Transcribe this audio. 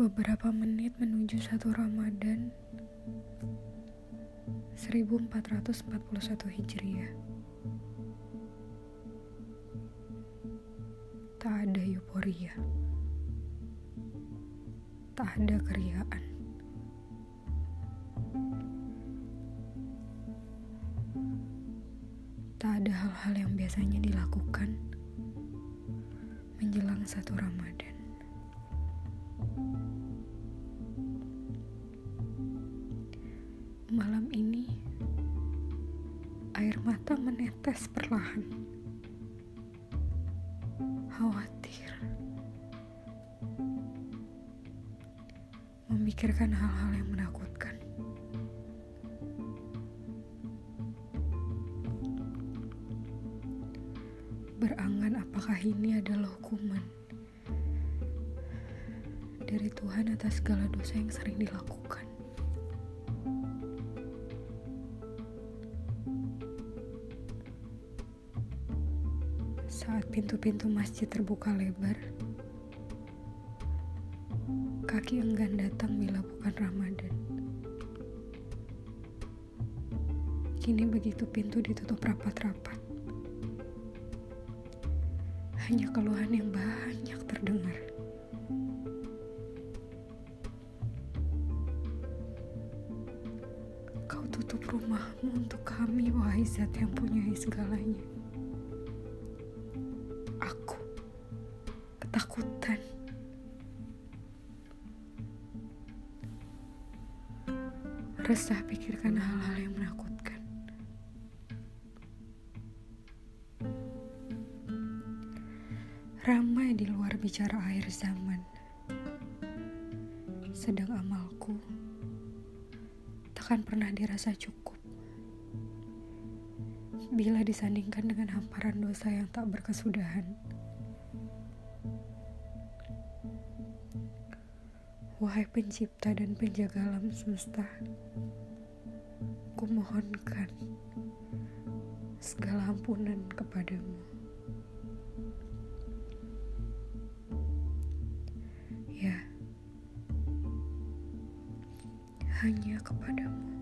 Beberapa menit menuju satu Ramadan 1441 Hijriah. Tak ada euforia. Tak ada keriaan. Tak ada hal-hal yang biasanya dilakukan menjelang satu Ramadan. Malam ini, air mata menetes perlahan. Khawatir. Memikirkan hal-hal yang menakutkan. Berangan apakah ini adalah hukuman dari Tuhan atas segala dosa yang sering dilakukan. Saat pintu-pintu masjid terbuka lebar, kaki enggan datang bila bukan Ramadan. Kini begitu pintu ditutup rapat-rapat. Hanya keluhan yang banyak terdengar. Kau tutup rumahmu untuk kami, wahai zat yang punya segalanya. Ketakutan. Resah pikirkan hal-hal yang menakutkan. Ramai di luar bicara akhir zaman. Sedang amalku takkan pernah dirasa cukup. Bila disandingkan dengan hamparan dosa yang tak berkesudahan. Wahai pencipta dan penjaga alam semesta, kumohonkan segala ampunan kepadamu. Ya, hanya kepadamu.